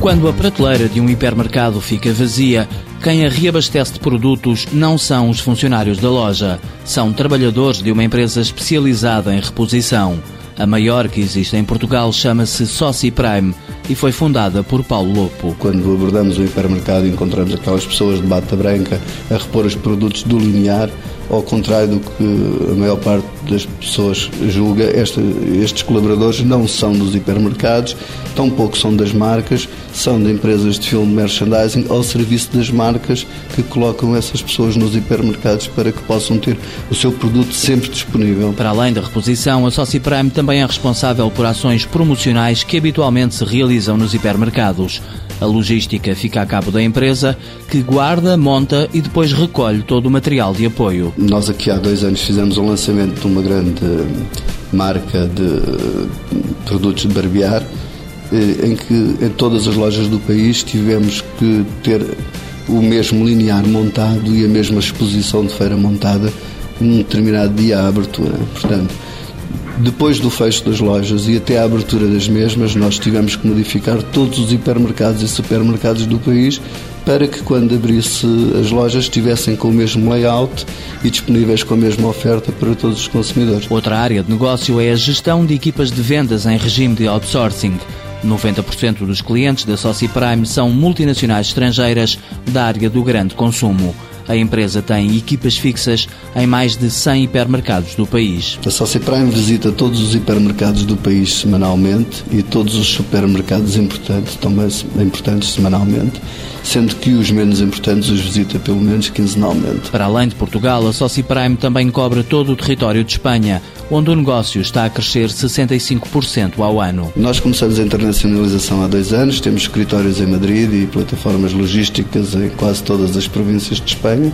Quando a prateleira de um hipermercado fica vazia, quem a reabastece de produtos não são os funcionários da loja, são trabalhadores de uma empresa especializada em reposição. A maior que existe em Portugal chama-se Soci Prime e foi fundada por Paulo Lopo. Quando abordamos o hipermercado encontramos aquelas pessoas de bata branca a repor os produtos do linear, ao contrário do que a maior parte das pessoas julga, este, estes colaboradores não são dos hipermercados, tampouco são das marcas, são de empresas de filme merchandising ao serviço das marcas que colocam essas pessoas nos hipermercados para que possam ter o seu produto sempre disponível. Para além da reposição, a Soci Prime também é responsável por ações promocionais que habitualmente se realizam nos hipermercados. A logística fica a cabo da empresa, que guarda, monta e depois recolhe todo o material de apoio. Nós aqui há dois anos fizemos um lançamento de uma grande marca de produtos de barbear, eh, em que em todas as lojas do país tivemos que ter o mesmo linear montado e a mesma exposição de feira montada num determinado dia à abertura. Portanto, depois do fecho das lojas e até à abertura das mesmas, nós tivemos que modificar todos os hipermercados e supermercados do país para que quando abrisse as lojas estivessem com o mesmo layout e disponíveis com a mesma oferta para todos os consumidores. Outra área de negócio é a gestão de equipas de vendas em regime de outsourcing. 90% dos clientes da Soci Prime são multinacionais estrangeiras da área do grande consumo. A empresa tem equipas fixas em mais de 100 hipermercados do país. A Soci Prime visita todos os hipermercados do país semanalmente e todos os supermercados importantes, também importantes semanalmente, sendo que os menos importantes os visita pelo menos quinzenalmente. Para além de Portugal, a Soci Prime também cobre todo o território de Espanha, onde o negócio está a crescer 65% ao ano. Nós começamos a internacionalização há dois anos, temos escritórios em Madrid e plataformas logísticas em quase todas as províncias de Espanha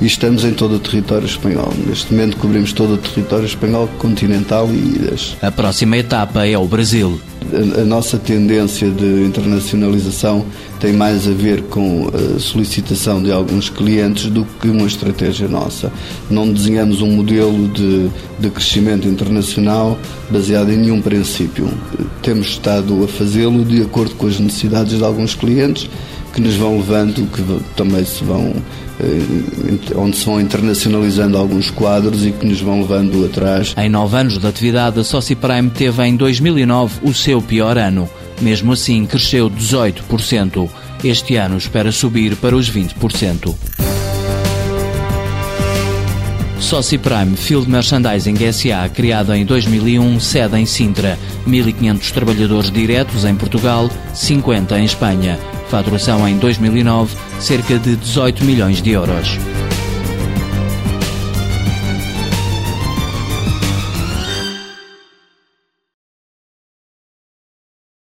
e estamos em todo o território espanhol. Neste momento cobrimos todo o território espanhol continental e ilhas. A próxima etapa é o Brasil. A, a nossa tendência de internacionalização tem mais a ver com a solicitação de alguns clientes do que uma estratégia nossa. Não desenhamos um modelo de, de crescimento internacional baseado em nenhum princípio. Temos estado a fazê-lo de acordo com as necessidades de alguns clientes que nos vão levando, que também se vão, eh, onde se vão internacionalizando alguns quadros e que nos vão levando atrás. Em nove anos de atividade, a Soci Prime teve em 2009 o seu pior ano. Mesmo assim, cresceu 18%. Este ano espera subir para os 20%. Soci Prime Field Merchandising SA, criada em 2001, sede em Sintra. 1.500 trabalhadores diretos em Portugal, 50 em Espanha. Faturação em 2009, cerca de 18 milhões de euros.